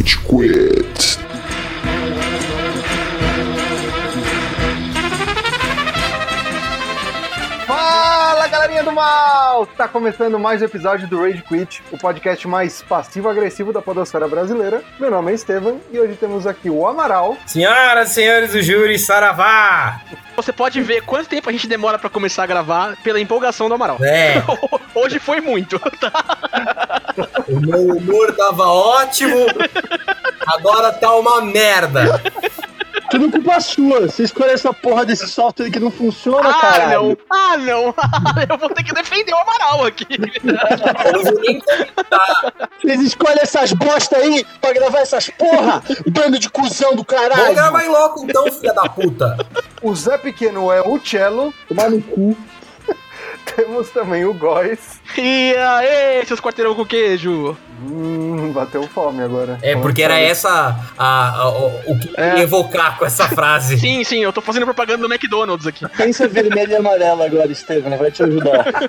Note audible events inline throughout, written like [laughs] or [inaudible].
Rage Quit. Fala galerinha do mal! Tá começando mais um episódio do Rage Quit, o podcast mais passivo-agressivo da podosfera brasileira. Meu nome é Estevam e hoje temos aqui o Amaral. Senhoras e senhores do júri, Saravá! Você pode ver quanto tempo a gente demora pra começar a gravar pela empolgação do Amaral. É, [laughs] Hoje foi muito, [laughs] tá? O meu humor tava ótimo, agora tá uma merda. Tudo culpa sua. Você escolheu essa porra desse software que não funciona, Ah, caralho. não. Ah, não. [laughs] Eu vou ter que defender o Amaral aqui. Eu não vou nem. Vocês escolhem essas bosta aí pra gravar essas porra. Bando de cuzão do Vamos caralho. gravar em loco então, filha da puta. O Zé Pequeno é o Cello. Tomar no cu. [laughs] Temos também o Góis. E aí, seus quarteirão com queijo? Hum, bateu fome agora. É, porque era essa a, a- o, o que ia evocar com essa frase. [laughs] Sim, sim, eu tô fazendo propaganda do McDonald's aqui. Pensa vermelho e amarelo agora, Estevam. Vai te ajudar. [laughs]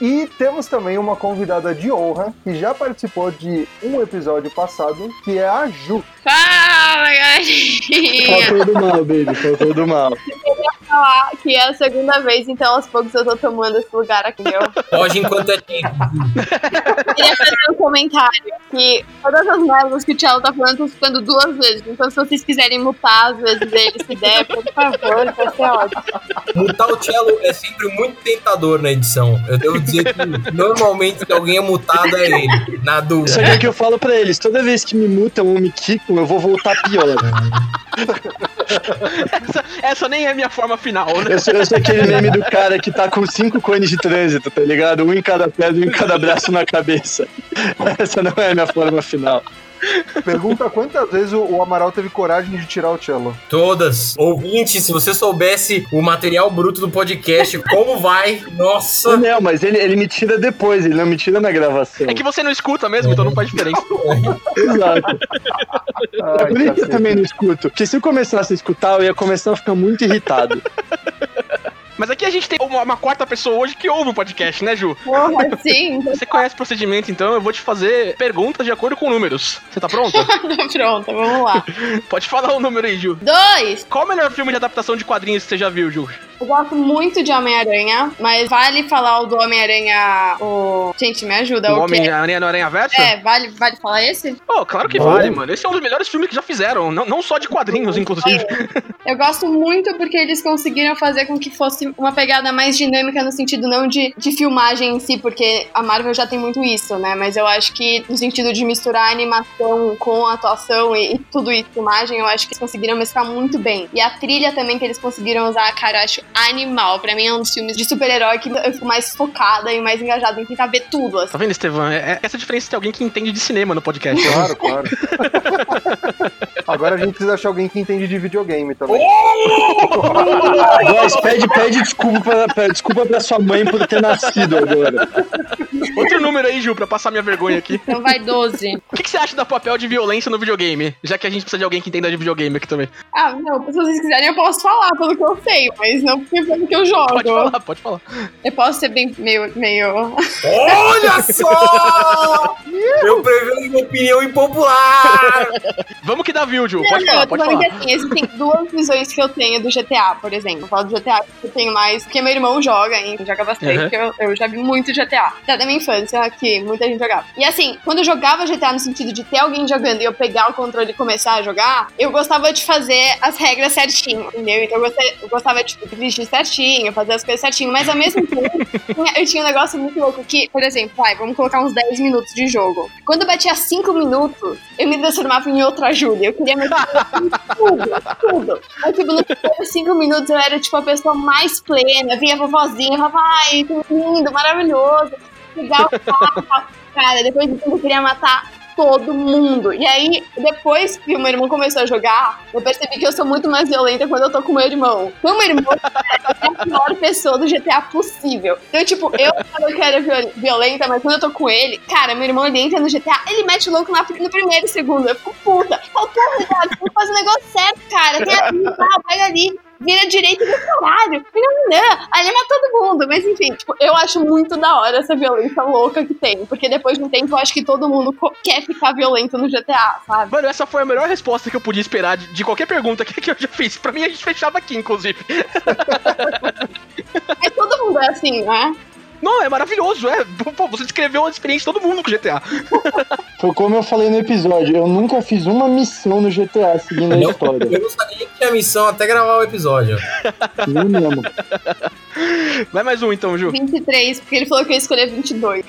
E temos também uma convidada de honra que já participou de um episódio passado, que é a Ju. Fala, galerinha! Faltou do mal, baby. Faltou do mal. Falar que é a segunda vez, então aos poucos eu tô tomando esse lugar aqui, meu. Pode enquanto é tempo. Queria fazer um comentário que todas as merdas que o Thiago tá falando, eu tô escutando duas vezes. Então se vocês quiserem mutar às vezes ele se der, por favor, vai ser ótimo. Mutar o cello é sempre muito tentador na edição. Eu devo dizer que normalmente se alguém é mutado é ele, na dúvida. Isso aqui é o que eu falo pra eles. Toda vez que me mutam ou me quicam, eu vou voltar pior. Essa, essa nem é minha forma final, né? Eu sou, eu sou aquele meme do cara que tá com cinco cones de trânsito, tá ligado? Um em cada pé, um em cada braço na cabeça. Essa não é a minha forma final. Pergunta quantas vezes o, Amaral teve coragem de tirar o Cello. Todas. Ouvinte, se você soubesse o material bruto do podcast, [laughs] como vai, nossa. Não, mas ele, ele me tira depois, ele não me tira na gravação. É que você não escuta mesmo, então não faz diferença. [laughs] Exato. É Ai, por isso que eu também não escuto. Porque se eu começasse a escutar, eu ia começar a ficar muito irritado. [laughs] Mas aqui a gente tem uma, uma quarta pessoa hoje que ouve o podcast, né, Ju? Porra, [laughs] sim. Você conhece o procedimento, então eu vou te fazer perguntas de acordo com números. Você tá pronto? [laughs] Pronto, vamos lá. Pode falar o número aí, Ju. Dois. Qual o melhor filme de adaptação de quadrinhos que você já viu, Ju? Eu gosto muito de Homem-Aranha, mas vale falar o do Homem-Aranha. O... Gente, me ajuda. O o? Homem-Aranha no Aranha Verso? É, vale, vale falar esse? Pô, claro que vale, mano. Esse é um dos melhores filmes que já fizeram. Não, não só de quadrinhos, inclusive. [laughs] Eu gosto muito porque eles conseguiram fazer com que fosse uma pegada mais dinâmica no sentido não de, de filmagem em si, porque a Marvel já tem muito isso, né? Mas eu acho que no sentido de misturar a animação com a atuação e, e tudo isso, filmagem, eu acho que eles conseguiram mesclar muito bem. E a trilha também que eles conseguiram usar, cara, eu acho animal. Pra mim é um dos filmes de super-herói que eu fico mais focada e mais engajada em tentar ver tudo, assim. Tá vendo, Estevam? É, é essa a diferença de ter alguém que entende de cinema no podcast. Claro, claro. [laughs] Agora a gente precisa achar alguém que entende de videogame também. [laughs] Góis, pede, pede desculpa pra, pra- desculpa pra sua mãe por ter nascido agora. Outro número aí, Ju, pra passar minha vergonha aqui. Então vai 12. O que, que você acha do papel de violência no videogame? Já que a gente precisa de alguém que entenda de videogame aqui também. Ah, não, se vocês quiserem eu posso falar pelo que eu sei, mas não pelo que eu jogo. Pode falar, pode falar. Eu posso ser bem meio. meio... Olha [laughs] só! Eu prevendo uma opinião impopular! Vamos que dá view, Ju. Não, Pode não, falar, eu tô pode falar. que assim, existem duas visões que eu tenho do GTA, por exemplo. Eu falo do GTA que eu tenho mais, porque meu irmão joga ainda, joga bastante, Uhum. porque eu, eu já vi muito GTA. Já da minha infância, que muita gente jogava. E assim, quando eu jogava GTA no sentido de ter alguém jogando e eu pegar o controle e começar a jogar, eu gostava de fazer as regras certinho, entendeu? Então eu gostava, eu gostava de dirigir certinho, fazer as coisas certinho, mas ao mesmo tempo [laughs] eu tinha um negócio muito louco que, por exemplo, vai, vamos colocar uns 10 minutos de jogo. Quando eu batia 5 minutos, eu me transformava em outra Júlia. Eu queria meter tudo, tudo. Mas, tipo, nos primeiros 5 minutos eu era, tipo, a pessoa mais plena. Vinha a vovozinha, falava, ai, que lindo, maravilhoso. Legal. Cara, depois eu queria matar todo mundo. E aí, depois que o meu irmão começou a jogar, eu percebi que eu sou muito mais violenta quando eu tô com meu irmão. Meu irmão é a pior pessoa do GTA possível. Então, tipo, eu falo que era viol- violenta, mas quando eu tô com ele, cara, meu irmão ele entra no GTA, ele mete louco na- no primeiro segundo. Eu fico puta. Falo, porra, cara, tem que fazer o negócio certo, cara. Tem pega ali. Vira direito do caralho. E não, não, aí mata todo mundo. Mas enfim, tipo, eu acho muito da hora essa violência louca que tem. Porque depois de um tempo eu acho que todo mundo quer ficar violento no GTA, sabe? Mano, essa foi a melhor resposta que eu podia esperar de, de qualquer pergunta que, que eu já fiz. Pra mim, a gente fechava aqui, inclusive. Mas [laughs] todo mundo é assim, né? Não, é maravilhoso, é. Pô, você descreveu a experiência de todo mundo com GTA. [laughs] Foi como eu falei no episódio, eu nunca fiz uma missão no GTA seguindo a história. eu não sabia que tinha missão até gravar o episódio. Eu mesmo. Vai mais um então, Ju. 23, porque ele falou que eu ia escolher 22.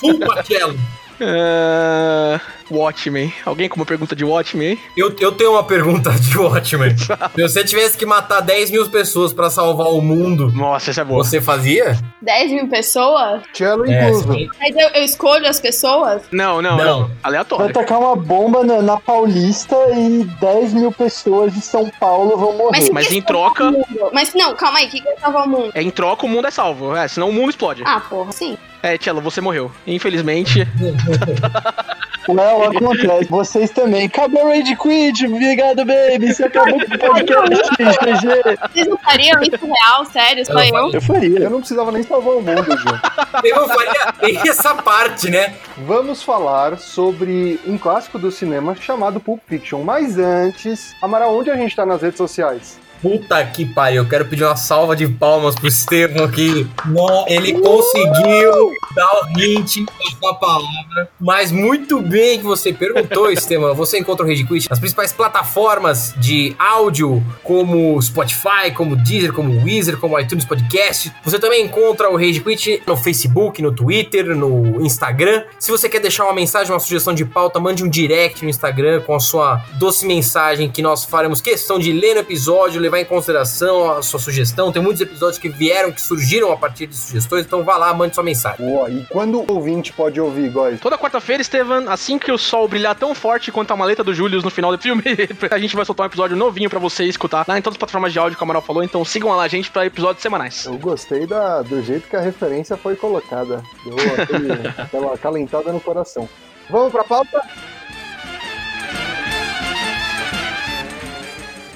Chupa, Cello. Uh, Watchmen. Alguém com uma pergunta de Watchmen aí? Eu, eu tenho uma pergunta de Watchmen. [laughs] Se você tivesse que matar 10 mil pessoas pra salvar o mundo, Nossa, essa é boa. você fazia? 10 mil pessoas? Cello É, incluso. sim. Mas eu, eu escolho as pessoas? Não, não, Não. não. Vai Aleatório. tacar uma bomba na, na Paulista e 10 mil pessoas de São Paulo vão morrer. Mas, Mas em troca-? Mas não, calma aí, o que, que é salvar o mundo? É em troca o mundo é salvo. É, senão o mundo explode. Ah, porra, sim. É, Tchelo, você morreu. Infelizmente. [laughs] Não, acontece. Vocês também. Acabou o Raid Quit. Obrigado, baby. Você acabou com o podcast, GG. Vocês não fariam isso real, sério? Só Eu eu? Eu Eu faria. não precisava nem salvar o mundo, Ju. Eu faria tem essa parte, né? Vamos falar sobre um clássico do cinema chamado Pulp Fiction. Mas antes, Amaral, onde a gente tá nas redes sociais? Puta que pariu, eu quero pedir uma salva de palmas pro Estevam aqui. Não, ele conseguiu dar o hint com a palavra. Mas muito bem que você perguntou, [laughs] Estevam. Você encontra o Rage Quit nas principais plataformas de áudio, como Spotify, como Deezer, como Weezer, como iTunes Podcast. Você também encontra o Rage Quit no Facebook, no Twitter, no Instagram. Se você quer deixar uma mensagem, uma sugestão de pauta, mande um direct no Instagram com a sua doce mensagem que nós faremos questão de ler no episódio, levar em consideração a sua sugestão. Tem muitos episódios que vieram, que surgiram a partir de sugestões, então vá lá, mande sua mensagem. Boa, e quando o ouvinte pode ouvir, Góis? Toda quarta-feira, Estevam, assim que o sol brilhar tão forte quanto a maleta do Julius no final do filme, [laughs] a gente vai soltar um episódio novinho pra você escutar lá em todas as plataformas de áudio que o Amaral falou. Então sigam lá a gente pra episódios semanais. Eu gostei da, do jeito que a referência foi colocada. Deu aquele, [laughs] aquela calentada no coração. Vamos pra pauta?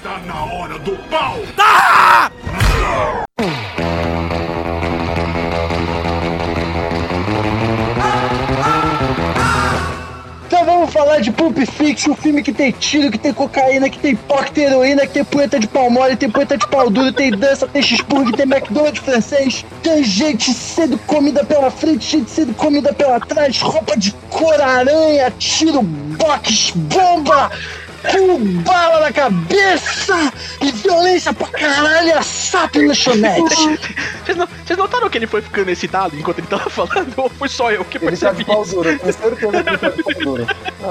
Tá na hora do pau! Então vamos falar de Pulp Fiction, um filme que tem tiro, que tem cocaína, que tem pó, que tem heroína, que tem poeta de pau mole, tem poeta de pau duro, tem dança, tem cheeseburger, tem McDonald's francês, tem gente sendo comida pela frente, gente sendo comida pela trás, roupa de cor, aranha, tiro, box, bomba, com bala na cabeça e violência pra caralho, assato em lanchonete. Vocês, não- vocês notaram que ele foi ficando excitado enquanto ele tava falando? Ou foi só eu que Ele tá percebi de pau isso? duro, eu tenho certeza que ele tá de pau duro.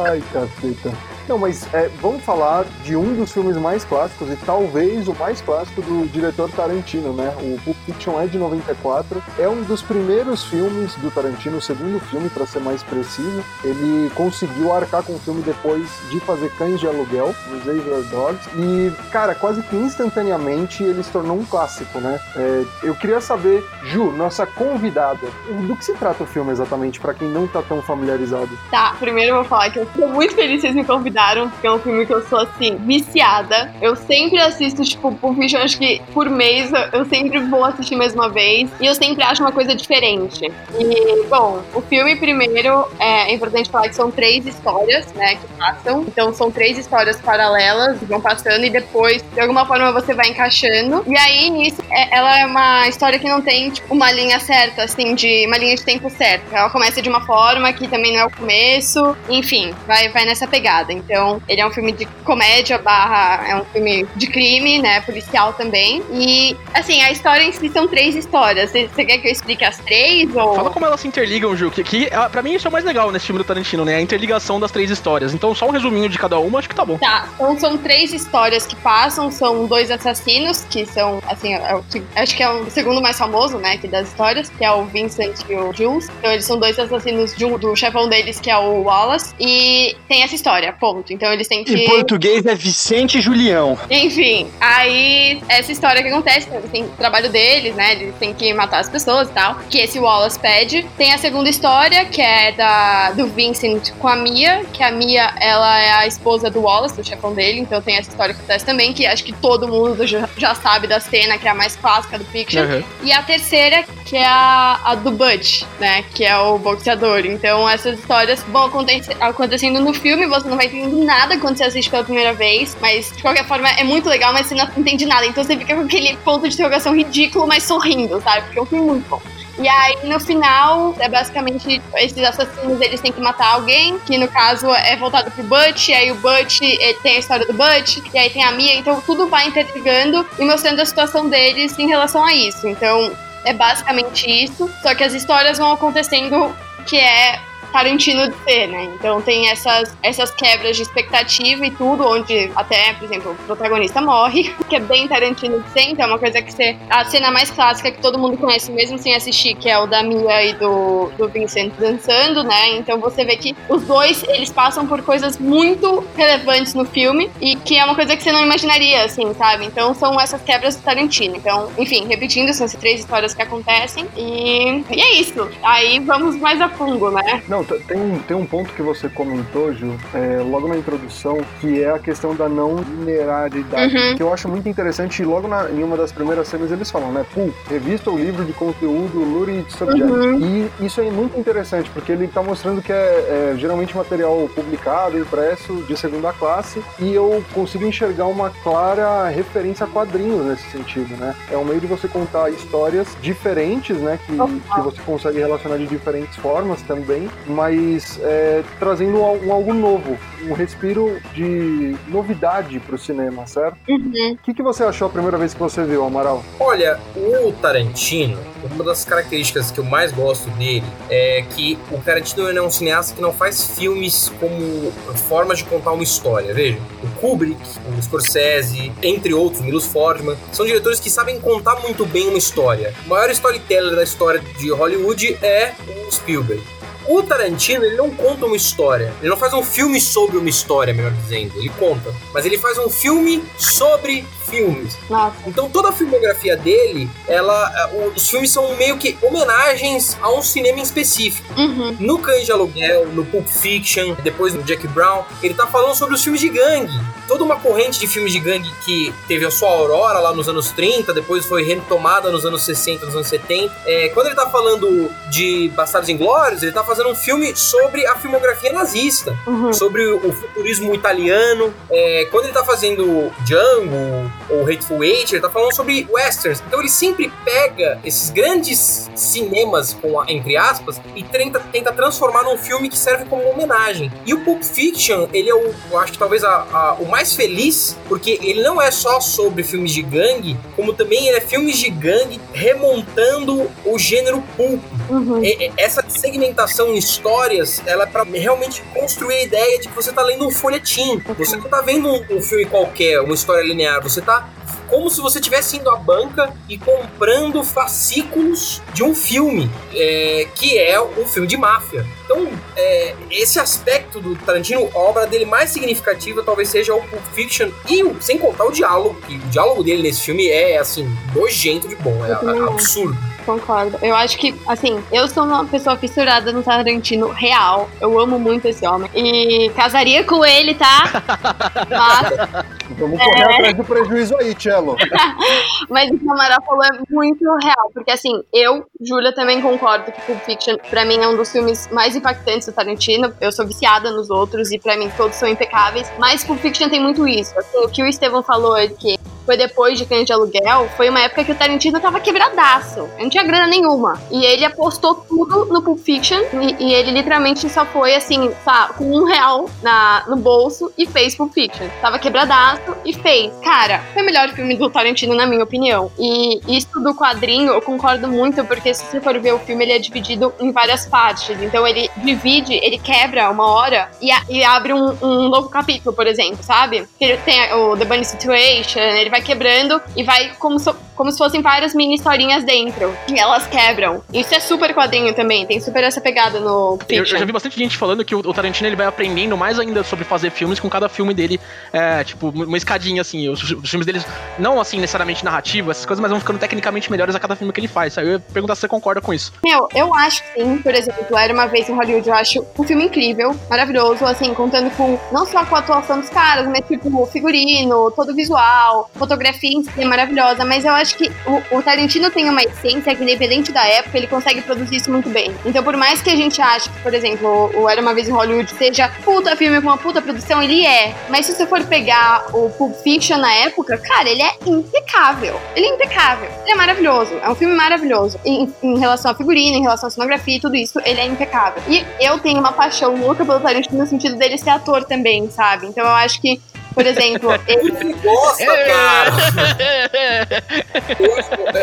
Ai, caceta. Não, mas é, vamos falar de um dos filmes mais clássicos e talvez o mais clássico do diretor Tarantino, né? O Pulp Fiction é de 94. É um dos primeiros filmes do Tarantino, o segundo filme, para ser mais preciso. Ele conseguiu arcar com o filme depois de fazer Cães de Aluguel, Reservoir Dogs. E, cara, quase que instantaneamente ele se tornou um clássico, né? É, eu queria saber, Ju, nossa convidada, do que se trata o filme exatamente, para quem não tá tão familiarizado? Tá, primeiro eu vou falar que eu tô muito feliz que vocês me convidaram, porque é um filme que eu sou, assim, viciada. Eu sempre assisto, tipo, Pulp Fiction, acho que por mês eu- eu sempre vou assistir mais uma vez. E eu sempre acho uma coisa diferente. E, bom, o filme, primeiro, é, é importante falar que são três histórias, né, que passam. Então são três histórias paralelas, que vão passando, e depois, de alguma forma, você vai encaixando. E aí, nisso, é- ela é uma história que não tem, tipo, uma linha certa, assim, de uma linha de tempo certa. Ela começa de uma forma que também não é o começo. Enfim, vai, vai nessa pegada. Então, ele é um filme de comédia barra. É um filme de crime, né? Policial também. E, assim, a história em si são três histórias. Você quer que eu explique as três? Ou... Fala como elas se interligam, Ju, que, que ah, pra mim isso é o mais legal nesse filme do Tarantino, né? A interligação das três histórias. Então só um resuminho de cada uma, acho que tá bom. Tá, então são três histórias que passam, são dois assassinos, que são, assim, é que- acho que é o segundo mais famoso, né, aqui das histórias, que é o Vincent e o Jules. Então eles são dois assassinos de um- do chefão deles, que é o Wallace. E tem essa história, ponto. Então eles têm que. Em português é Vicente e Julião. Enfim, aí essa história que acontece, têm o trabalho deles, né? Eles têm que matar as pessoas e tal. Que esse Wallace pede. Tem a segunda história, que é da do Vincent com a Mia, que a Mia, ela é a esposa do Wallace, do chefão dele. Então tem essa história que acontece também, que acho que todo mundo já, já sabe da cena, que é a mais clássica do Fiction. Uhum. E a terceira, que é a, a do Butch, né? Que é o boxeador. Então essas histórias vão acontecer, acontecendo no filme, você não vai entendendo nada quando você assiste pela primeira vez. Mas de qualquer forma é muito legal, mas você não entende nada. Então você fica com aquele ponto de interrogação ridículo, mas sorrindo, sabe? Porque é um filme muito bom. E aí, no final, é basicamente esses assassinos eles têm que matar alguém, que no caso é voltado pro Butch, e aí o Butch eh, tem a história do Butch, e aí tem a Mia, então tudo vai interligando e mostrando a situação deles em relação a isso. Então, é basicamente isso, só que as histórias vão acontecendo que é Tarantino de ser, né? Então tem essas, essas quebras de expectativa e tudo, onde até, por exemplo, o protagonista morre, [laughs] que é bem Tarantino de ser, então é uma coisa que você. A cena mais clássica que todo mundo conhece, mesmo sem assistir, que é o da Mia e do, do Vincent dançando, né? Então você vê que os dois, eles passam por coisas muito relevantes no filme e que é uma coisa que você não imaginaria, assim, sabe? Então são essas quebras do Tarantino. Então, enfim, repetindo, são essas três histórias que acontecem e, e é isso. Aí vamos mais a fundo, né? Não, t- tem, tem um ponto que você comentou, Ju, é, logo na introdução, que é a questão da não linearidade, Uhum. que eu acho muito interessante. E logo na- em uma das primeiras cenas eles falam, né? Pum, revista ou livro de conteúdo Lurid Subject. Uhum. E isso é muito interessante, porque ele tá mostrando que é, é geralmente material publicado, impresso, de segunda classe, e eu consigo enxergar uma clara referência a quadrinhos nesse sentido, né? É um meio de você contar histórias diferentes, né? Que, que você consegue relacionar de diferentes formas também, mas é, trazendo um algo novo, um respiro de novidade pro cinema, certo? Uhum. O que, que você achou a primeira vez que você viu, Amaral? Olha, o Tarantino, uma das características que eu mais gosto dele é que o Tarantino é um cineasta que não faz filmes como formas de contar uma história. Veja, o Kubrick, o Scorsese, entre outros, Milos Forman, são diretores que sabem contar muito bem uma história. O maior storyteller da história de Hollywood é o Spielberg. O Tarantino, ele não conta uma história. Ele não faz um filme sobre uma história, melhor dizendo. Ele conta. Mas ele faz um filme sobre filmes. Nossa. Então toda a filmografia dele, ela, os filmes são meio que homenagens a um cinema em específico. Uhum. No Cães de Aluguel, no Pulp Fiction, depois no Jack Brown, ele tá falando sobre os filmes de gangue. Toda uma corrente de filmes de gangue que teve a sua aurora lá nos anos 30, depois foi retomada nos anos 60, nos anos 70. É, quando ele tá falando de Bastardos Inglórios, ele tá fazendo um filme sobre a filmografia nazista Uhum. sobre o futurismo italiano. É, quando ele tá fazendo Django ou Hateful Eight, ele tá falando sobre westerns. Então ele sempre pega esses grandes cinemas, com a- entre aspas, e tenta, tenta transformar num filme que serve como homenagem. E o Pulp Fiction, ele é o, eu acho que talvez a- a- o mais feliz, porque ele não é só sobre filmes de gangue, como também ele é filmes de gangue remontando o gênero pulp. Uhum. Essa segmentação em histórias, ela é pra realmente construir a ideia de que você tá lendo um folhetim. Você não tá vendo um, um filme qualquer, uma história linear. Você tá como se você estivesse indo à banca e comprando fascículos de um filme, é, que é um filme de máfia. Então, é, esse aspecto do Tarantino, a obra dele mais significativa talvez seja o Pulp Fiction, e o- sem contar o diálogo, que o diálogo dele nesse filme é, assim, nojento de bom, é acho. absurdo. Concordo. Eu acho que, assim, eu sou uma pessoa fissurada no Tarantino real. Eu amo muito esse homem. E casaria com ele, tá? [laughs] Mas, Vamos correr atrás do prejuízo aí, Cello. [laughs] mas o que o Amaral falou é muito real. Porque, assim, eu, Júlia, também concordo que Pulp Fiction, pra mim, é um dos filmes mais impactantes do Tarantino. Eu sou viciada nos outros e, pra mim, todos são impecáveis. Mas Pulp Fiction tem muito isso. Assim, o que o Estevão falou é que foi depois de Cães de Aluguel, foi uma época que o Tarantino tava quebradaço. Não tinha grana nenhuma. E ele apostou tudo no Pulp Fiction e, e ele literalmente só foi assim, sabe, com um real na, no bolso e fez Pulp Fiction. Tava quebradaço e fez. Cara, foi o melhor filme do Tarantino, na minha opinião. E isso do quadrinho, eu concordo muito, porque se você for ver o filme, ele é dividido em várias partes. Então ele divide, ele quebra uma hora e, a- e abre um, um novo capítulo, por exemplo, sabe? Ele tem o The Bunny Situation, ele vai vai quebrando e vai como, so, como se fossem várias mini historinhas dentro. E elas quebram. Isso é super quadrinho também, tem super essa pegada no Eu, eu já vi bastante gente falando que o, o Tarantino ele vai aprendendo mais ainda sobre fazer filmes com cada filme dele. É, tipo, uma escadinha assim. Os, os filmes deles, não assim necessariamente narrativa, essas coisas, mas vão ficando tecnicamente melhores a cada filme que ele faz. Aí eu ia perguntar se você concorda com isso. Meu, eu acho que sim. Por exemplo, Era Uma Vez em Hollywood, eu acho um filme incrível, maravilhoso, assim, contando com, não só com a atuação dos caras, mas tipo, o figurino, todo o visual, fotografia em si é maravilhosa, mas eu acho que o, o Tarantino tem uma essência que, independente da época, ele consegue produzir isso muito bem. Então, por mais que a gente ache que, por exemplo, o Era Uma Vez em Hollywood seja puta filme com uma puta produção, ele é. Mas se você for pegar o Pulp Fiction na época, cara, ele é impecável. Ele é impecável. Ele é maravilhoso. É um filme maravilhoso. Em, em relação à figurina, em relação à cenografia e tudo isso, ele é impecável. E eu tenho uma paixão louca pelo Tarantino no sentido dele ser ator também, sabe? Então eu acho que, por exemplo, [laughs] ele, Nossa, cara! [laughs]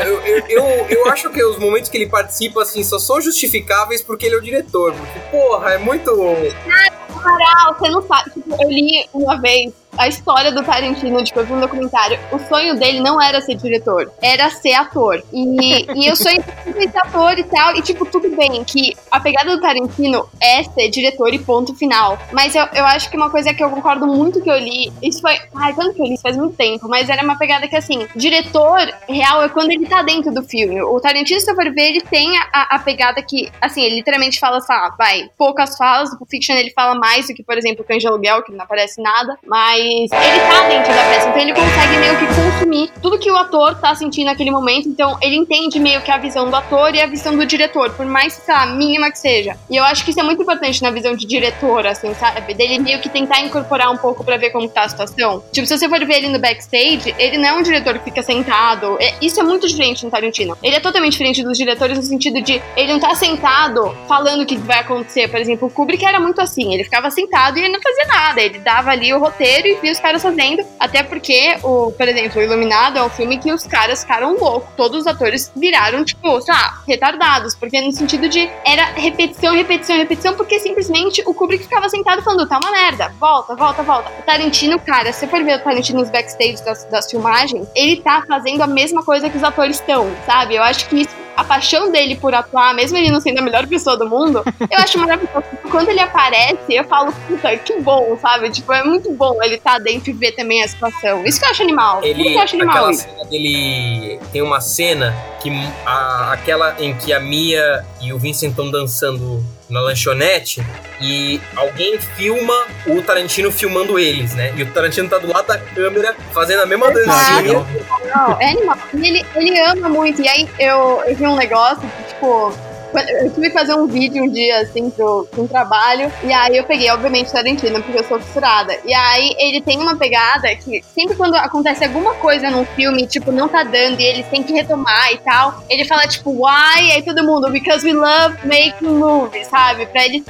Eu, eu, eu, eu acho que os momentos que ele participa, assim, só são justificáveis porque ele é o diretor. Porque, porra, é muito. Ah, você não sabe. Tipo, eu li uma vez a história do Tarantino, tipo, eu vi um documentário. O sonho dele não era ser diretor, era ser ator. E, e o sonho dele ser ator e tal. E, tipo, tudo bem que a pegada do Tarantino é ser diretor e ponto final. Mas eu, eu acho que uma coisa que eu concordo muito que eu li, isso foi. Ai, quando que eu li? Isso faz muito tempo. Mas era uma pegada que, assim, diretor real é quando ele tá dentro do filme. O Tarantino, se eu for ver, ele tem a, a pegada que, assim, ele literalmente fala, ah, vai, poucas falas. No Fiction ele fala mais do que, por exemplo, o Cães de Aluguel, que não aparece nada. Mas ele tá dentro da peça, então ele consegue meio que consumir tudo que o ator tá sentindo naquele momento. Então ele entende meio que a visão do ator e a visão do diretor, por mais, sei lá, mínima que seja. E eu acho que isso é muito importante na visão de diretor, assim, sabe? Dele meio que tentar incorporar um pouco pra ver como tá a situação. Tipo, se você for ver ele no backstage, ele não é um diretor que fica sentado. É- isso é muito diferente no Tarantino. Ele é totalmente diferente dos diretores no sentido de ele não tá sentado falando o que vai acontecer. Por exemplo, o Kubrick era muito assim, ele ficava sentado e ele não fazia nada. Ele dava ali o roteiro e via os caras fazendo. Até porque, o, por exemplo, o Iluminado é um filme que os caras ficaram loucos. Todos os atores viraram, tipo, sei lá, retardados. Porque no sentido de era repetição, repetição, repetição, porque simplesmente o Kubrick ficava sentado falando, tá uma merda, volta, volta, volta. O Tarantino, cara, se for ver o Tarantino nos backstage das, das filmagens, ele tá fazendo a mesma coisa que os atores estão, sabe? Eu acho que isso a paixão dele por atuar, mesmo ele não sendo a melhor pessoa do mundo, eu acho maravilhoso. Quando ele aparece, eu falo, puta, que bom, sabe? Tipo, é muito bom ele estar dentro e ver também a situação. Isso que eu acho animal. Isso que Ele, eu acho animal. cena dele. Tem uma cena que. a- aquela em que a Mia e o Vincent estão dançando na lanchonete e alguém filma o Tarantino filmando eles, né? E o Tarantino tá do lado da câmera fazendo a mesma dancinha. Não, é animal. E ele, ele ama muito. E aí eu, eu vi um negócio que, tipo. Eu que fazer um vídeo um dia, assim, pro, pro um trabalho. E aí eu peguei, obviamente, Tarantino, porque eu sou fissurada. E aí ele tem uma pegada que sempre quando acontece alguma coisa num filme, tipo, não tá dando e eles têm que retomar e tal, ele fala, tipo, why? Aí todo mundo, because we love making movies, sabe? Pra ele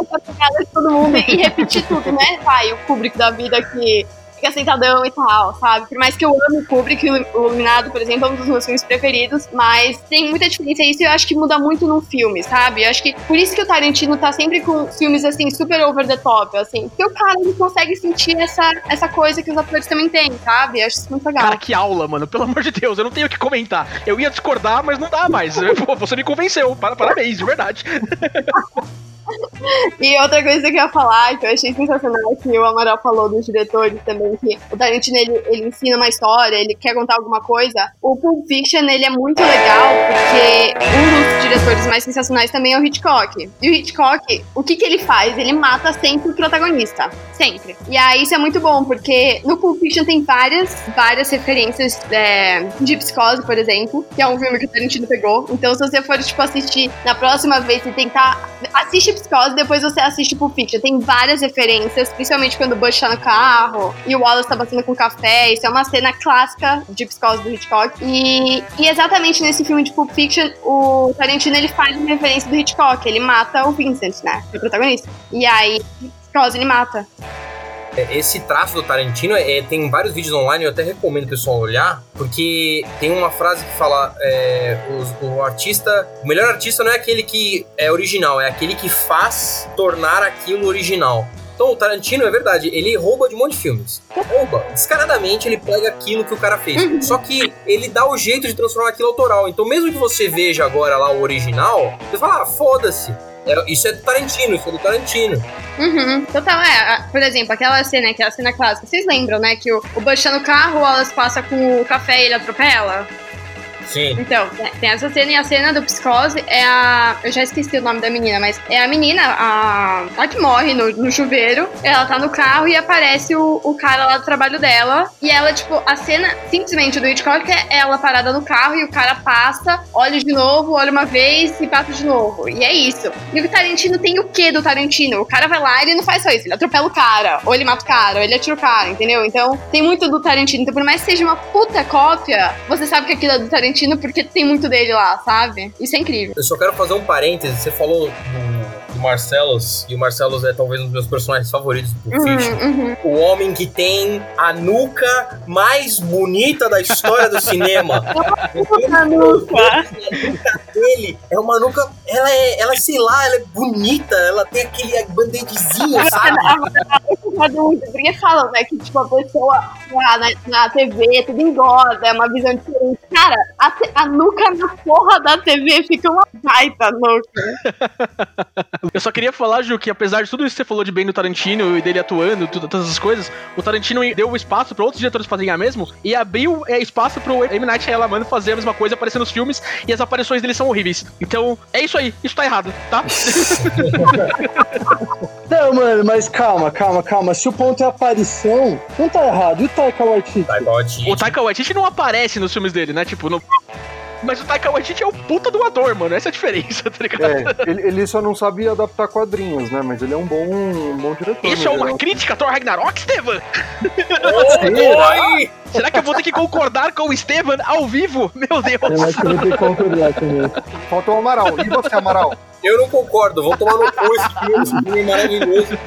essa pegada de todo mundo e repetir tudo, né? Pai, o Kubrick da vida que fica sentadão e tal, sabe? Por mais que eu ame o Kubrick, o Iluminado, por exemplo, é um dos meus filmes preferidos, mas tem muita diferença isso e eu acho que muda muito num filme, sabe? Eu acho que por isso que o Tarantino tá sempre com filmes assim, super over the top, assim, porque o cara ele consegue sentir essa, essa coisa que os atores também têm, sabe? Eu acho isso muito legal. Cara, que aula, mano. Pelo amor de Deus, eu não tenho o que comentar. Eu ia discordar, mas não dá mais. Pô, [laughs] você me convenceu. Para- Parabéns, de verdade. [laughs] E outra coisa que eu ia falar, que eu achei sensacional, que o Amaral falou dos diretores também, que o Tarantino, ele, ele ensina uma história, ele quer contar alguma coisa. O Pulp Fiction, ele é muito legal, porque um dos diretores mais sensacionais também é o Hitchcock. E o Hitchcock, o que que ele faz? Ele mata sempre o protagonista. Sempre. E aí isso é muito bom, porque no Pulp Fiction tem várias, várias referências é, de Psicose, por exemplo, que é um filme que o Tarantino pegou. Então, se você for, tipo, assistir na próxima vez e tentar... Assiste Psicose, depois você assiste Pulp Fiction. Tem várias referências, principalmente quando o Bush tá no carro e o Wallace tá batendo com café. Isso é uma cena clássica de Psicose do Hitchcock. E, e exatamente nesse filme de Pulp Fiction, o Tarantino, ele faz uma referência do Hitchcock. Ele mata o Vincent, né? O protagonista. E aí, Psicose, ele mata. Esse traço do Tarantino é, tem vários vídeos online, eu até recomendo o pessoal olhar, porque tem uma frase que fala: é, os- o, artista. O melhor artista não é aquele que é original, é aquele que faz tornar aquilo original. Então o Tarantino, é verdade, ele rouba de um monte de filmes. Rouba. Descaradamente ele pega aquilo que o cara fez. Só que ele dá o jeito de transformar aquilo autoral. Então mesmo que você veja agora lá o original, você fala, ah, foda-se. É, Isso é do Tarantino, isso é do Tarantino. Uhum. Total, é. Por exemplo, aquela cena, aquela cena clássica. Vocês lembram, né? Que o, o Bush tá no carro, o Wallace passa com o café e ele atropela? Sim. Então, tem- essa cena e a cena do Psicose é a. Eu já esqueci o nome da menina, mas é a menina, a, a que morre no, no chuveiro. Ela tá no carro e aparece o, o cara lá do trabalho dela. E ela, tipo, a cena simplesmente do Hitchcock é ela parada no carro e o cara passa, olha de novo, olha uma vez e passa de novo. E é isso. E o Tarantino tem o quê do Tarantino? O cara vai lá e ele não faz só isso, ele atropela o cara, ou ele mata o cara, ou ele atira o cara, entendeu? Então tem muito do Tarantino. Então, por mais que seja uma puta cópia, você sabe que aquilo é do Tarantino porque tem muito dele lá, sabe? Isso é incrível. Eu só quero fazer um parêntese. Você falou do Marcellus, e o Marcellus é talvez um dos meus personagens favoritos do Fiction. Uhum, uhum. O homem que tem a nuca mais bonita da história do cinema. [laughs] A nuca. A nuca dele é uma nuca. Ela é, ela, sei lá, ela é bonita. Ela tem aquele band-aidzinho, sabe? Porque falam, né, que tipo, a pessoa lá na, na TV, tudo engorda, é uma visão diferente. Cara, a, te- a nuca na porra da TV fica uma baita nuca. [laughs] Eu só queria falar, Ju, que apesar de tudo isso que você falou de bem do Tarantino e dele atuando, tudo, todas essas coisas, o Tarantino deu espaço pra outros diretores fazerem a mesmo e abriu é, espaço pro M. Night Shyamalan fazer a mesma coisa, aparecer nos filmes e as aparições dele são horríveis. Então, é isso aí. Isso tá errado, tá? [laughs] Não, mano, mas calma, calma, calma. Se o ponto é aparição, não tá errado. E o Taika Waititi? Taika Waititi. o Taika Waititi não aparece nos filmes dele, né? Tipo, no... Mas o Taika Waititi é o puta do ator, mano. Essa é a diferença, [laughs] tá ligado? É, ele, ele só não sabe adaptar quadrinhos, né? Mas ele é um bom, um bom diretor. Isso é uma crítica a Thor Ragnarok, Estevam? Oi! Será que eu vou ter que concordar com o Estevam ao vivo? Meu Eu Deus. acho que eu vou ter que concordar também. Falta o Amaral. E você, Amaral? Eu não concordo, vão tomar no cu esse filme, maravilhoso.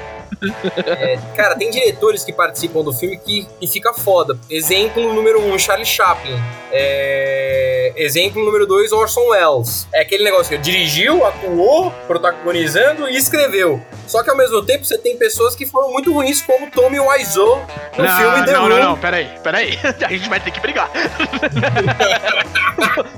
É, cara, tem diretores que participam do filme que, que fica foda. Exemplo número um, Charlie Chaplin. É, exemplo número dois, Orson Welles. É aquele negócio que dirigiu, atuou, protagonizando e escreveu. Só que ao mesmo tempo você tem pessoas que foram muito ruins, como Tommy Wiseau no não, filme The não, Room. não, não, peraí, peraí. [laughs] A gente vai ter que brigar. [laughs]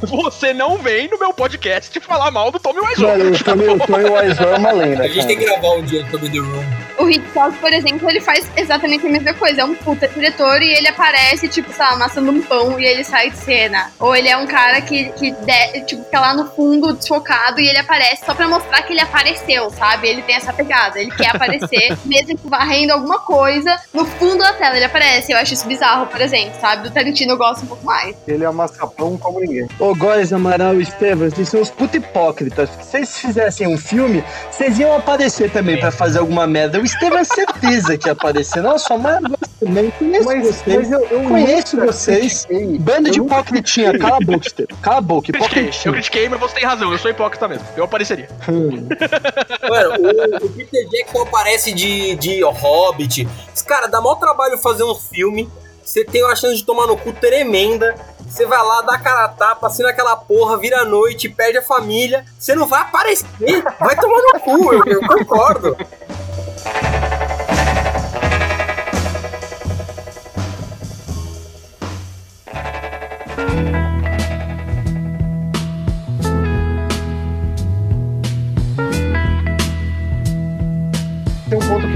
Você não vem no meu podcast falar mal do Tommy Wiseau. O Tony, o Tony Wiseau é uma lenda, A gente tem que gravar um dia sobre The Room. O Hitchcock, por exemplo, ele faz exatamente a mesma coisa. É um puta diretor e ele aparece, tipo, sei lá, amassando um pão e ele sai de cena. Ou ele é um cara que, que de- tipo, fica lá no fundo, desfocado, e ele aparece só pra mostrar que ele apareceu, sabe? Ele tem essa pegada. Ele quer aparecer, [laughs] mesmo que varrendo alguma coisa, no fundo da tela ele aparece. Eu acho isso bizarro, por exemplo, sabe? Do Tarantino eu gosto um pouco mais. Ele amassa pão como ninguém. Ô, Góis, Amaral e Estevam, vocês são uns puta hipócritas. Se vocês fizessem um filme, vocês iam aparecer também pra fazer alguma merda. O Estevam é certeza que ia aparecer. Nossa, gosta também. Conheço Mas, vocês. mas eu, eu Conheço vocês. critiquei. Bando de Eu hipocritinha. Cala a boca. Cala a boca, Eu critiquei, eu hipocritinha. critiquei, mas você tem razão, eu sou hipócrita mesmo. Eu apareceria. [laughs] Hum. Mano, o, o Peter Jackson aparece de, de Hobbit. Cara, dá maior trabalho fazer um filme. Você tem uma chance de tomar no cu tremenda. Você vai lá, dá a cara a tapa, assina aquela porra, vira a noite, perde a família. Você não vai aparecer. Vai tomar no cu, eu, eu concordo. Tem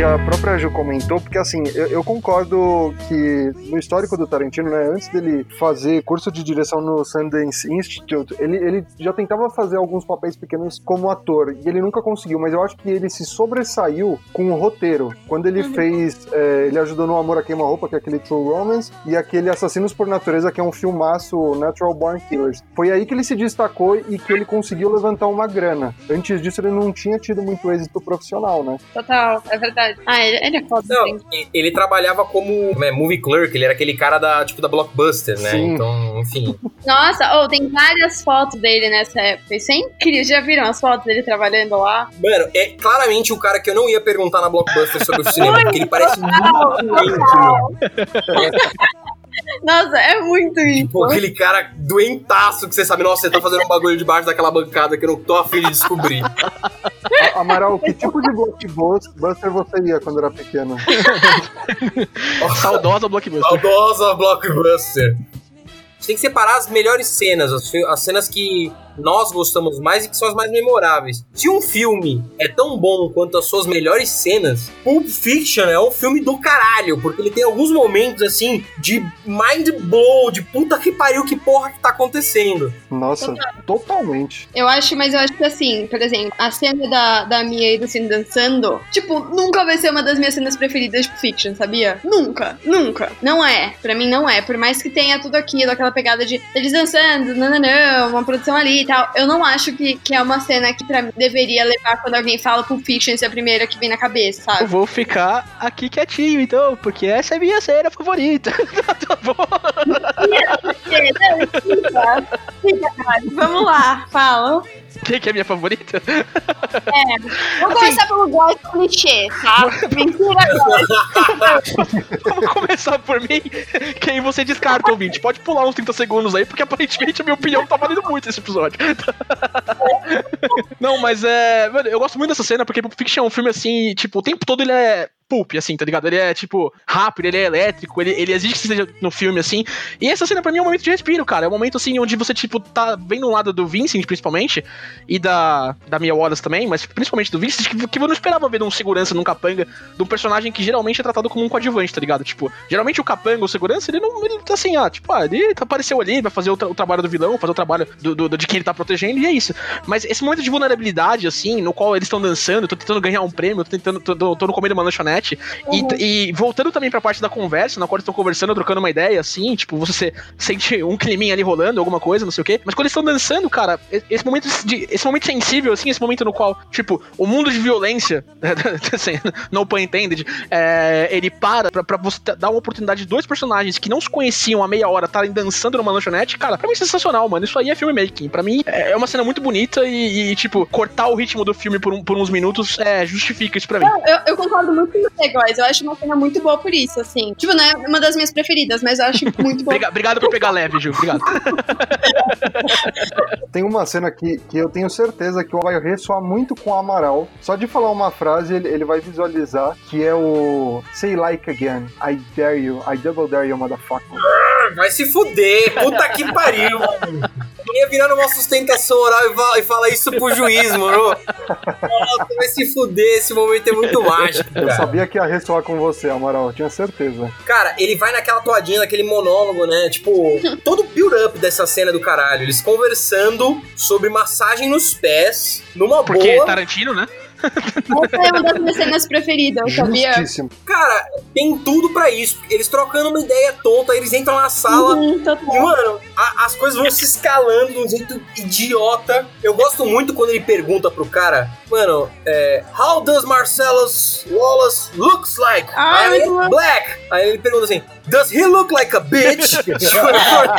que a própria Ju comentou, porque assim, eu, eu concordo que no histórico do Tarantino, né, antes dele fazer curso de direção no Sundance Institute, ele, ele já tentava fazer alguns papéis pequenos como ator, e ele nunca conseguiu, mas eu acho que ele se sobressaiu com o roteiro. Quando ele fez, é, ele ajudou no Amor a Queima-Roupa, que é aquele True Romance, e aquele Assassinos por Natureza, que é um filmaço Natural Born Killers. Foi aí que ele se destacou e que ele conseguiu levantar uma grana. Antes disso, ele não tinha tido muito êxito profissional, né? Total, é verdade. Ah, ele, ele é foda. Não, sim. e- ele trabalhava como né, movie clerk, ele era aquele cara da, tipo, da Blockbuster, né? Sim. Então, enfim. Nossa, oh, tem várias fotos dele nessa época. Isso é incrível. Já viram as fotos dele trabalhando lá? Mano, é claramente o cara que eu não ia perguntar na Blockbuster sobre o cinema, porque ele parece muito doente. Nossa, é muito isso. Tipo, aquele cara doentaço que você sabe, nossa, você tá fazendo um bagulho debaixo daquela bancada que eu não tô afim de descobrir. Amaral, que tipo de blockbuster você ia quando era pequeno? [laughs] Saudosa Blockbuster. Saudosa Blockbuster. Você tem que separar as melhores cenas, as, as cenas que nós gostamos mais e que são as mais memoráveis. Se um filme é tão bom quanto as suas melhores cenas, Pulp Fiction é um filme do caralho, porque ele tem alguns momentos assim de mind blow, de puta que pariu, que porra que tá acontecendo. Nossa, totalmente. Eu acho, mas eu acho que assim, por exemplo, a cena da, da Mia e do Cine dançando, tipo, nunca vai ser uma das minhas cenas preferidas de Fiction, sabia? Nunca, nunca. Não é. Pra mim não é. Por mais que tenha tudo aquilo, aquela pegada de eles dançando, não, não, não, uma produção ali e tal. Eu não acho que, que é uma cena que pra mim deveria levar quando alguém fala Pulp Fiction ser a primeira que vem na cabeça, Eu sabe? vou ficar aqui quietinho, então, porque essa é a minha cena favorita. tá bom? Vamos lá, fala. Quem que é a minha favorita? Vamos começar pelo gosto clichê, tá? [laughs] Mentira. Vamos começar por mim. Quem você descarta, ouvinte? Pode pular uns 30 segundos aí, porque aparentemente a minha opinião tá valendo muito esse episódio. [laughs] Não, mas é. Mano, eu gosto muito dessa cena, porque Pulp Fiction é um filme assim, tipo, o tempo todo ele é. Assim, tá ligado? Ele é, tipo, rápido, ele é elétrico, ele, ele exige que seja no filme, assim. E essa cena pra mim é um momento de respiro, cara. É um momento, assim, onde você, tipo, tá vendo um lado do Vincent, principalmente, e da, da Mia Wallace também, mas principalmente do Vincent, que, que eu não esperava ver de um segurança num capanga, de um personagem que geralmente é tratado como um coadjuvante, tá ligado? Tipo, geralmente o capanga, o segurança, ele não. Ele tá assim, ah, tipo, ah, ele apareceu ali, vai fazer o, tra- o trabalho do vilão, fazer o trabalho do, do- de quem ele tá protegendo, e é isso. Mas esse momento de vulnerabilidade, assim, no qual eles estão dançando, tô tentando ganhar um prêmio, tô tentando. tô, tô, tô no comendo uma lanchonete, e, e voltando também pra parte da conversa, na qual eles estão conversando, trocando uma ideia, assim, tipo, você [laughs] sente um climinha ali rolando, alguma coisa, não sei o quê. Mas quando eles estão dançando, cara, esse momento, de, esse momento sensível, assim, esse momento no qual, tipo, o mundo de violência, [laughs] assim, [laughs] no pun intended, é, ele para pra, pra você dar uma oportunidade de dois personagens que não se conheciam há meia hora estarem dançando numa lanchonete, cara, pra mim é sensacional, mano. Isso aí é filmmaking. Pra mim é uma cena muito bonita e, e, tipo, cortar o ritmo do filme por, um- por uns minutos é, justifica isso pra mim. Eu, eu concordo muito Góis. Eu acho uma cena muito boa por isso, assim. Tipo, não é uma das minhas preferidas, mas eu acho [laughs] muito boa. Obriga- Obrigado por pegar leve, Gil. Obrigado. [laughs] Tem uma cena que, que eu tenho certeza que vai ressoar muito com o Amaral. Só de falar uma frase, ele, ele vai visualizar que é o Say like again, I dare you, I double dare you, motherfucker. Vai se fuder, puta que pariu, mano. [laughs] Ia virando uma sustentação oral e fala, e isso pro juiz, mano. [laughs] Nossa, vai se fuder, esse momento é muito mágico, Eu cara. sabia que ia ressoar com você, Amaral, eu tinha certeza. Cara, ele vai naquela toadinha, naquele monólogo, né? Tipo, todo o build-up dessa cena do caralho. Eles conversando sobre massagem nos pés, numa Porque boa. Tarantino, né? Essa é uma das minhas cenas preferidas, sabia? Cara, tem tudo pra isso. Eles trocando uma ideia tonta, eles entram na sala. Uhum, E, mano, a- as coisas vão se escalando de um jeito idiota. Eu gosto muito quando ele pergunta pro cara, mano, é, How does Marcellus Wallace looks like? Ah. Black. Aí ele pergunta assim, Does he look like a bitch? [laughs]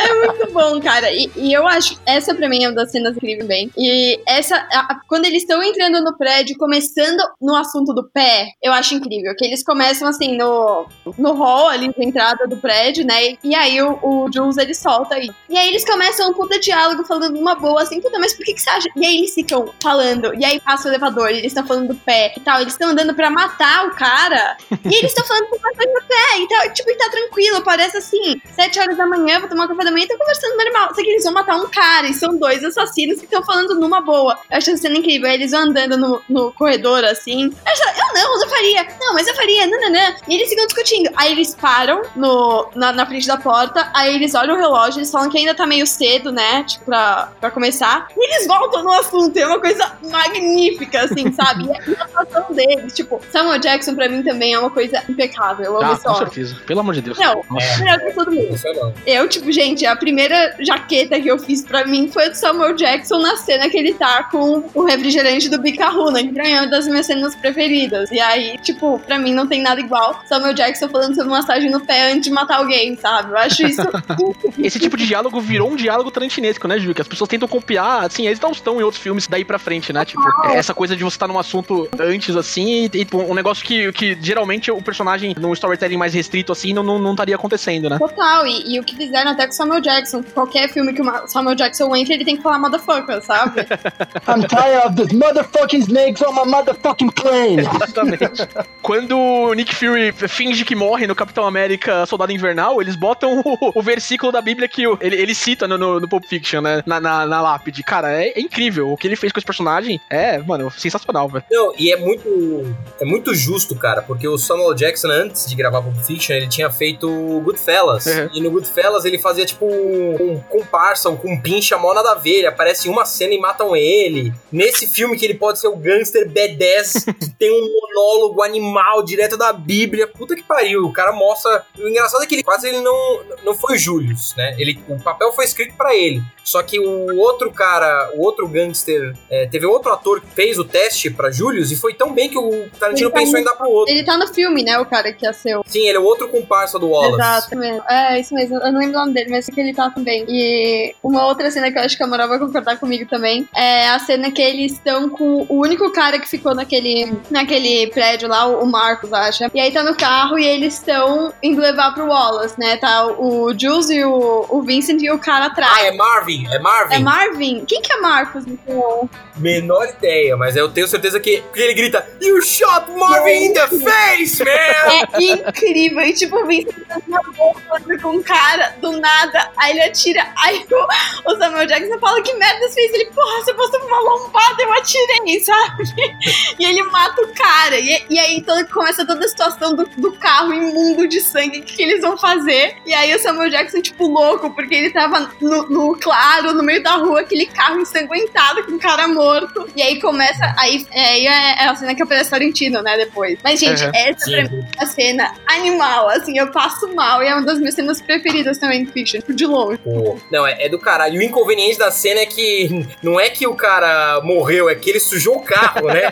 É muito bom, cara. E, e eu acho, essa pra mim é uma das cenas incríveis bem. E essa, a- quando eles estão entrando no prédio, começando no assunto do pé, eu acho incrível. Que eles começam assim no, no hall ali, de entrada do prédio, né? E aí o, o Jules ele solta aí. E aí eles começam um puta diálogo falando numa boa, assim, puta, mas por que, que você acha? E aí eles ficam falando, e aí passa o elevador, eles estão falando do pé e tal, eles estão andando pra matar o cara. [laughs] E eles estão falando com bastante do pé e tal, tipo, e tá tranquilo, parece assim, sete horas da manhã, vou tomar café da manhã e tô conversando normal. Só que eles vão matar um cara, e são dois assassinos que estão falando numa boa. Eu acho essa cena incrível. Aí eles vão andando no, no corredor assim. Eu, acho- eu não, eu não faria. Não, mas eu faria, nananã. E eles ficam discutindo. Aí eles param no, na, na frente da porta, aí eles olham o relógio, eles falam que ainda tá meio cedo, né? Tipo, pra, pra começar. E eles voltam no assunto. É uma coisa magnífica, assim, [laughs] sabe? E a, e a atuação deles, tipo, Samuel Jackson pra mim também é uma coisa impecável. Eu amo Ah, com certeza. Pelo amor de Deus. Não, melhor que todo mundo. É não. Eu, tipo, gente, a primeira jaqueta que eu fiz pra mim foi do Samuel Jackson na cena que ele tá com o refrigerante do Bicarruna, que pra mim é uma das minhas cenas preferidas. E aí, tipo, pra mim não tem nada igual Samuel Jackson falando sobre massagem no pé antes de matar alguém, sabe? Eu acho isso [laughs] Esse tipo de diálogo virou um diálogo tarantinesco, né, Ju? Que as pessoas tentam copiar, assim, eles não estão em outros filmes daí pra frente, né? Tipo, essa coisa de você estar num assunto antes, assim, e, e tipo, um negócio que, que geralmente o personagem num storytelling mais restrito, assim, não, não, não estaria acontecendo, né? Total, e, e o que fizeram até com o Samuel Jackson. Qualquer filme que o Samuel Jackson entra, ele tem que falar motherfucker, sabe? [laughs] I'm tired of these motherfucking snakes on my motherfucking plane. Exatamente. [laughs] Quando o Nick Fury finge que morre no Capitão América Soldado Invernal, eles botam o, o versículo da Bíblia que ele, ele cita no, no, no Pulp Fiction, né? Na, na, na lápide. Cara, é, é incrível. O que ele fez com esse personagem é, mano, sensacional, velho. Não, e é muito, é muito justo, cara, porque o Samuel Jackson, antes de gravar Pulp Fiction, ele tinha feito Goodfellas. Uhum. E no Goodfellas ele fazia, tipo, um comparsa, um compincha mó nada a ver. Ele aparece em uma cena e matam ele. Nesse filme que ele pode ser o gangster B10, que tem um monólogo animal direto da Bíblia. Puta que pariu. O cara mostra... O engraçado é que ele quase ele não, não foi o Julius, né? Ele, o papel foi escrito pra ele. Só que o outro cara, o outro gangster, é, teve outro ator que fez o teste pra Julius e foi tão bem que o Tarantino tá pensou em dar pro outro. Ele tá no filme, né? O cara que é seu. Sim, ele é o outro comparsa do Wallace. Exato, mesmo. É, isso mesmo. Eu não lembro o nome dele, mas sei que ele tá também. E uma outra cena que eu acho que a Moral vai concordar comigo também é a cena que eles estão com o único cara que ficou naquele, naquele prédio lá, o Marcos, acha. E aí tá no carro e eles estão indo levar pro Wallace, né? Tá o Jules e o, o Vincent e o cara atrás. Ah, é Marvin, é Marvin. É Marvin? Quem que é Marcos? Então? Menor ideia, mas eu tenho certeza que. Porque ele grita: You shot Marvin in the face, man! É incrível. E tipo, o Vincent tá na boca com um cara do nada. Aí ele atira. Aí o, o Samuel Jackson fala: Que merda você fez? Ele, porra, você passou por uma lombada, eu atirei, sabe? [laughs] E ele mata o cara. E, e aí então começa toda a situação do, do carro imundo de sangue. O que, que eles vão fazer? E aí o Samuel Jackson, tipo, louco, porque ele tava no, no claro, no meio da rua, aquele carro ensanguentado com o cara morto. E aí começa. Aí, aí é, é a cena que aparece Tarantino, né? Depois. Mas, gente, Uhum. essa pra mim é a cena animal, assim, eu passo mal. E é uma das minhas cenas preferidas também do Fiction, tipo, de longe. Pô, Não, é, é do caralho. E o inconveniente da cena é que não é que o cara morreu, é que ele sujou o carro, né?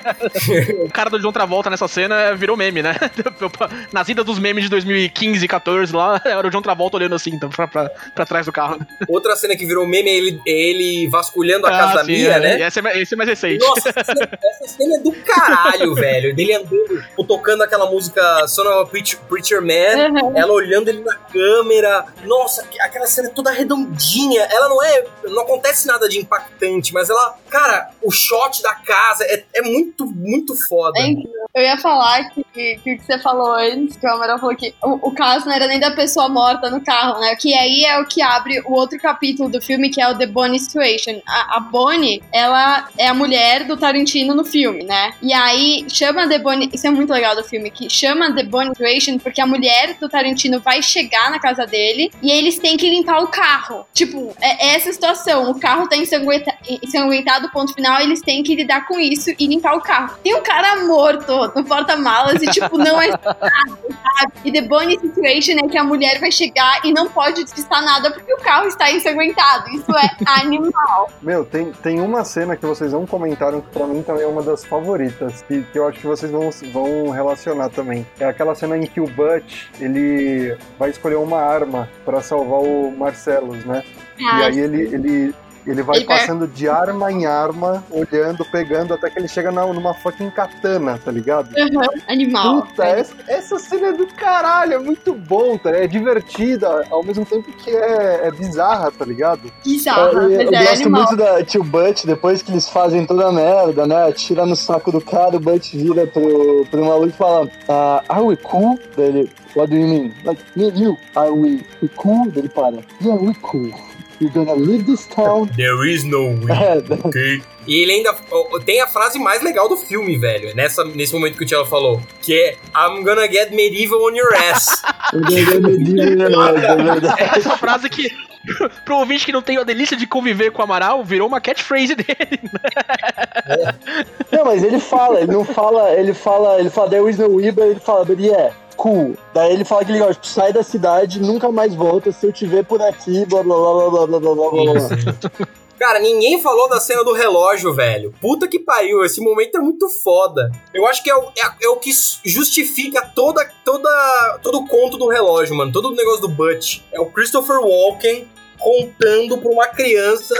O cara do John Travolta nessa cena virou meme, né? [laughs] Nas idas dos memes de 2015 e 14 lá, [laughs] era o John Travolta olhando assim, então, pra, pra, pra trás do carro. Outra cena que virou meme é ele, é ele vasculhando a casa da sim, Mia, é. né? E Esse é, mais- esse é mais recente. Nossa, essa cena, [laughs] essa cena é do caralho, velho. Dele andando, tipo, tocando aquela música Son of a Preacher, Preacher Man, Uhum. ela olhando ele na câmera. Nossa, que- aquela cena é toda redondinha. Ela não é. Não acontece nada de impactante, mas ela. Cara, o shot da casa é, é muito, muito foda. Eu ia falar que, que, que você falou antes, que o Amaral falou que o, o caso não era nem da pessoa morta no carro, né? Que aí é o que abre o outro capítulo do filme, que é o The Bonnie Situation. A, a Bonnie, ela é a mulher do Tarantino no filme, né? E aí chama The Bonnie. Isso é muito legal do filme, que chama The Bonnie Situation porque a mulher do Tarantino vai chegar na casa dele e eles têm que limpar o carro. Tipo, é essa situação. O carro tá ensanguenta- ensanguentado, ponto final, eles têm que lidar com isso e limpar o carro. Tem um cara morto no porta-malas e, tipo, não é nada, sabe? E the Bonnie situation é que a mulher vai chegar e não pode despistar nada porque o carro está ensanguentado. Isso é [laughs] animal. Meu, tem, tem uma cena que vocês não comentaram que pra mim também é uma das favoritas, que, que eu acho que vocês vão, vão relacionar também. É aquela cena em que o Butch, ele vai escolher uma arma pra salvar o Marcellus, né? E aí ele, ele, ele vai Ele vai- passando de arma em arma, olhando, pegando, até que ele chega na, numa fucking katana, tá ligado? Animal. Puta, essa, essa cena é do caralho, é muito bom, tá? É divertida, ao mesmo tempo que é, é bizarra, tá ligado? Bizarro, eu, eu mas é gosto animal. muito da Tio Butch, depois que eles fazem toda a merda, né? Tira no saco do cara, o Butch vira pro, pro maluco e fala: ah, Are we cool? Daí ele, What do you mean? Like, me and you, are we, we cool? Daí ele para: Yeah, we cool. You're gonna leave this town. There is no way, É, ok? E ele ainda tem a frase mais legal do filme, velho. é Nessa, nesse momento que o Tchelo falou. Que é I'm gonna get medieval on your ass. [laughs] [laughs] é verdade. Essa frase que, [laughs] pro ouvinte que não tem a delícia de conviver com o Amaral, virou uma catchphrase dele. Não, mas ele fala, ele não fala, ele fala, ele fala There is no Uber, ele fala, but yeah, cool. Daí ele fala que legal, tipo, sai da cidade, nunca mais volta, se eu te ver por aqui, blá blá blá blá blá blá blá blá. [laughs] Cara, ninguém falou da cena do relógio, velho. Puta que pariu, esse momento é muito foda. Eu acho que é o, é, é o que justifica toda, toda, todo o conto do relógio, mano. Todo o negócio do Butch. É o Christopher Walken contando pra uma criança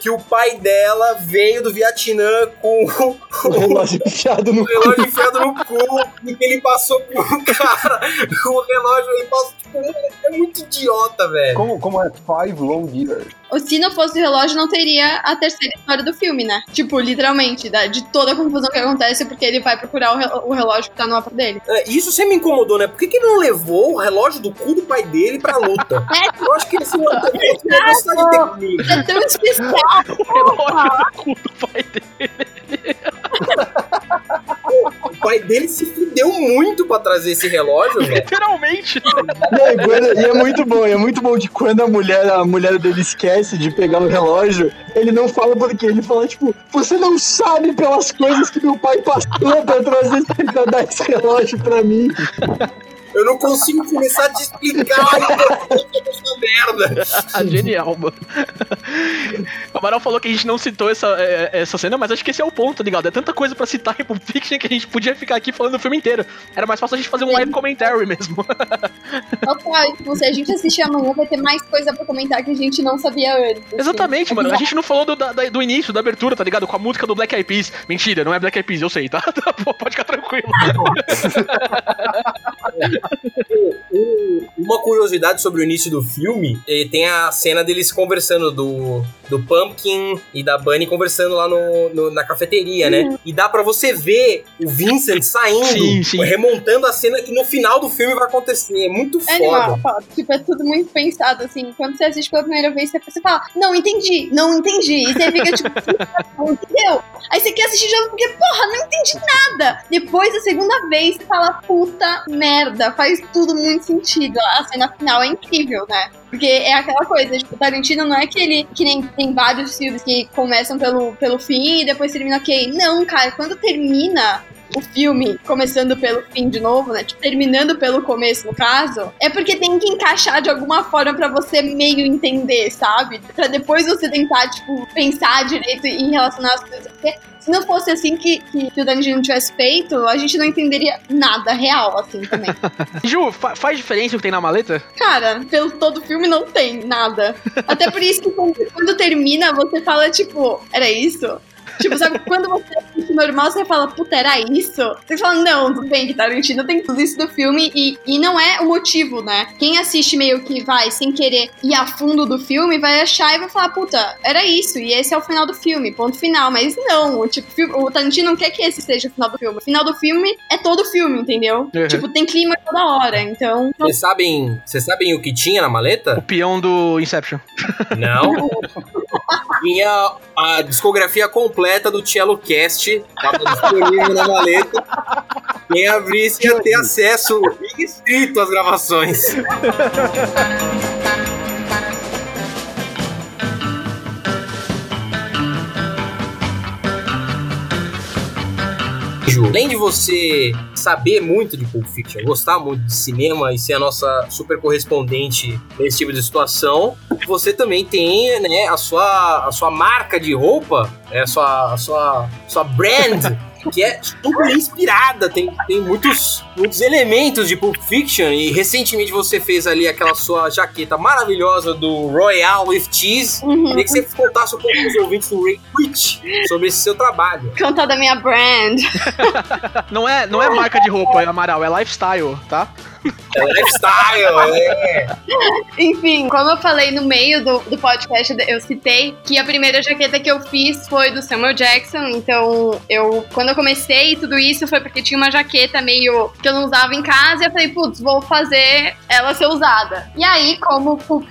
que o pai dela veio do Vietnã com O [laughs] relógio enfiado no o relógio enfiado no cu e que ele passou por um cara com o relógio ele passou, tipo, é muito idiota, velho. Como, como é Five Long Years? Se não fosse o relógio, não teria a terceira história do filme, né? Tipo, literalmente, da- de toda a confusão que acontece porque ele vai procurar o, re- o relógio que tá no mapa dele. É, isso sempre me incomodou, né? Por que, que ele não levou o relógio do cu do pai dele pra luta? [laughs] Eu acho que manteve a velocidade dele. É tão especial. [laughs] O relógio do cu do pai dele. [laughs] O pai dele se fudeu muito pra trazer esse relógio, velho. Literalmente. Não, e, quando- e é muito bom, é muito bom de quando a mulher, a mulher dele esquece de pegar o relógio, ele não fala por quê, ele fala, tipo, você não sabe pelas coisas que meu pai passou pra trazer pra dar esse relógio pra mim. Eu não consigo começar a te explicar merda. [laughs] Genial, mano. [laughs] O Amaral falou que a gente não citou essa, é, essa cena, mas acho que esse é o ponto, tá ligado? É tanta coisa pra citar em Pulp Fiction que a gente podia ficar aqui falando o filme inteiro. Era mais fácil a gente fazer um live commentary mesmo. [laughs] Total, tipo, se a gente assistir amanhã, vai ter mais coisa pra comentar que a gente não sabia antes. assim. Exatamente, mano. A gente não falou do, da- do início, da abertura, tá ligado? Com a música do Black Eyed Peas. Mentira, não é Black Eyed Peas, eu sei, tá? Pô, Pode ficar tranquilo. Um- Uma curiosidade sobre o início do filme, eh, tem a cena deles conversando, do, do Pumpkin e da Bunny conversando lá no, no- na cafeteria, né? E dá pra você ver o Vincent [laughs] saindo, Sim, sim. remontando a cena que no final do filme vai acontecer. É muito É animal, foda. Tipo, é tudo muito pensado, assim. Quando você assiste pela primeira vez, você- você fala, não entendi, não entendi. E você fica tipo, não entendeu? Aí você quer assistir de novo porque, porra, não entendi nada. Depois, a segunda vez, você fala, puta merda, faz tudo muito sentido. A cena final é incrível, né? Porque é aquela coisa, tipo, Tarantino não é que ele, que nem tem vários filmes que começam pelo, pelo fim e depois termina ok. Não, cara, quando termina o filme começando pelo fim de novo, né? Tipo, terminando pelo começo, no caso, é porque tem que encaixar de alguma forma pra você meio entender, sabe? Pra depois você tentar, tipo, pensar direito e relacionar as coisas. Porque se não fosse assim que, que, que o Danilo tivesse feito, a gente não entenderia nada real, assim, também. [laughs] Ju, fa- faz diferença o que tem na maleta? Cara, pelo todo filme não tem nada. Até por isso que quando, quando termina, você fala, tipo, era isso? Tipo, sabe, quando você assiste normal, você fala, puta, era isso? Você fala, não, tudo bem que Tarantino tem tudo isso do filme e, e não é o motivo, né? Quem assiste meio que vai sem querer ir a fundo do filme vai achar e vai falar, puta, era isso, e esse é o final do filme, ponto final. Mas não, o, tipo, o Tarantino não quer que esse seja o final do filme. O final do filme é todo o filme, entendeu? Uhum. Tipo, tem clima toda hora, então. Vocês sabem, vocês sabem o que tinha na O maleta? peão do Inception. Não. [laughs] Tinha a discografia completa do Cello Cast, tava disponível na maleta. Quem abrisse ia ter acesso restrito às gravações. Além de você saber muito de Pulp Fiction, gostar muito de cinema e ser a nossa super correspondente nesse tipo de situação, você também tem né, a, sua, a sua marca de roupa, né, a sua, a sua, sua brand, [laughs] que é super inspirada, tem, tem muitos, muitos elementos de Pulp Fiction e recentemente você fez ali aquela sua jaqueta maravilhosa do Royal with Cheese. Uhum. Queria que você contasse um pouco para os ouvintes do Ray Twitch sobre esse seu trabalho. Contar da minha brand. [laughs] Não é, não é marca de roupa, é Amaral, é lifestyle, tá? É lifestyle, é. Enfim, como eu falei no meio do, do podcast, eu citei que a primeira jaqueta que eu fiz foi do Samuel Jackson. Então, eu quando eu comecei tudo isso foi porque tinha uma jaqueta meio que eu não usava em casa e eu falei, putz, vou fazer ela ser usada. E aí, como o Pulp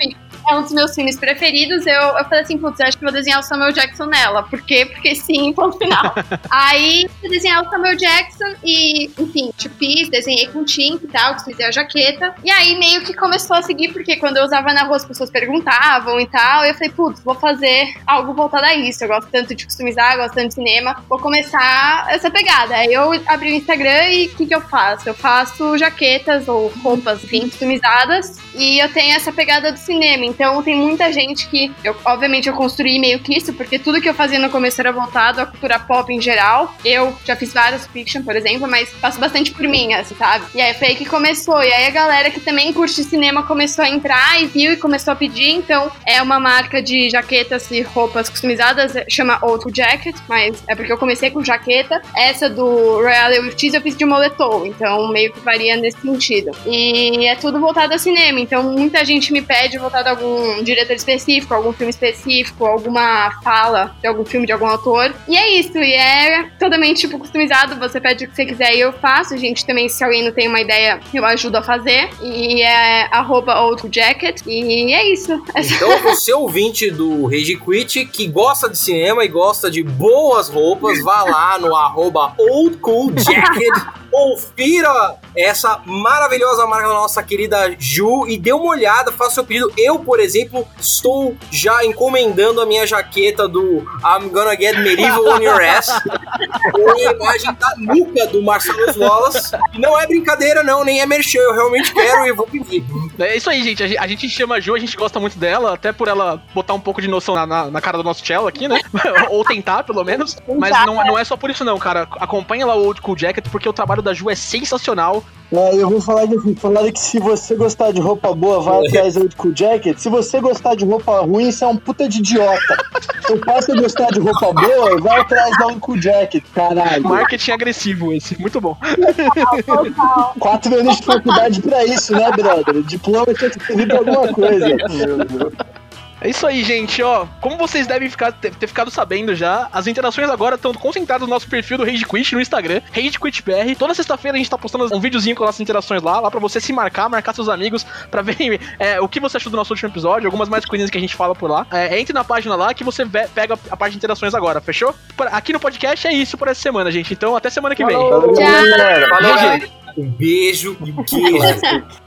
é um dos meus filmes preferidos, eu, eu falei assim, putz, acho que vou desenhar o Samuel Jackson nela. Por quê? Porque sim, [laughs] ponto final. Aí eu desenhei o Samuel Jackson e, enfim, fiz, desenhei com tinta e tal, customizei a jaqueta. E aí meio que começou a seguir, porque quando eu usava na rua as pessoas perguntavam e tal, e eu falei, putz, vou fazer algo voltado a isso. Eu gosto tanto de customizar, gosto tanto de cinema, vou começar essa pegada. Aí eu abri o Instagram e o que, que eu faço? Eu faço jaquetas ou roupas, enfim, customizadas, e eu tenho essa pegada do cinema. Então tem muita gente que, eu, obviamente, eu construí meio que isso, porque tudo que eu fazia no começo era voltado à cultura pop em geral. Eu já fiz várias fiction, por exemplo, mas passo bastante por mim, assim, sabe? E aí foi aí que começou. E aí a galera que também curte cinema começou a entrar e viu e começou a pedir. Então é uma marca de jaquetas e roupas customizadas, chama Outro Jacket, mas é porque eu comecei com jaqueta. Essa do Royal Ortiz eu fiz de moletom, então meio que varia nesse sentido. E é tudo voltado a cinema, então muita gente me pede voltado a algum diretor específico, algum filme específico, alguma fala de algum filme de algum autor. E é isso, e é totalmente tipo customizado, você pede o que você quiser e eu faço. Gente, também se alguém não tem uma ideia, eu ajudo a fazer. E é arroba outro jacket. E é isso. Então [laughs] você ouvinte do Rage Quit que gosta de cinema e gosta de boas roupas, vá lá no arroba Old Cool Jacket. Confira essa maravilhosa marca da nossa querida Ju e dê uma olhada, faça seu pedido. Eu, por exemplo, estou já encomendando a minha jaqueta do I'm Gonna Get Medieval on Your Ass [laughs] com a imagem da nuca do Marcelo Wallace. E não é brincadeira, não, nem é merchan. Eu realmente quero e vou pedir. É isso aí, gente. A, gente. a gente chama a Ju, a gente gosta muito dela, até por ela botar um pouco de noção na, na, na cara do nosso cello aqui, né? [laughs] Ou tentar, pelo menos. Mas não, não é só por isso, não, cara. Acompanha lá o Old Cool Jacket, porque o trabalho da Ju é sensacional. É, eu vou falar que falaram que se você gostar de roupa boa, vai atrás do Cool Jacket. Se você gostar de roupa ruim, você é um puta de idiota. Eu posso gostar de roupa boa, vai atrás da Cool Jacket, caralho. Marketing agressivo esse, muito bom. Quatro anos de faculdade pra isso, né, brother? Diploma tinha que servir pra alguma coisa. Meu Deus. É isso aí, gente, ó. Como vocês devem ficar, ter, ter ficado sabendo já, as interações agora estão concentradas no nosso perfil do Rage Quit no Instagram, Rage Quit BR. Toda sexta-feira a gente tá postando um videozinho com as nossas interações lá, lá pra você se marcar, marcar seus amigos, pra ver [laughs] é, o que você achou do nosso último episódio, algumas mais coisinhas que a gente fala por lá. É, entre na página lá que você pega a parte de interações agora, fechou? Aqui no podcast é isso por essa semana, gente. Então até semana que vem. Falou, galera. Valeu, gente. Um beijo e um queijo. [laughs]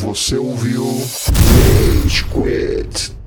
Você ouviu Rage Quit.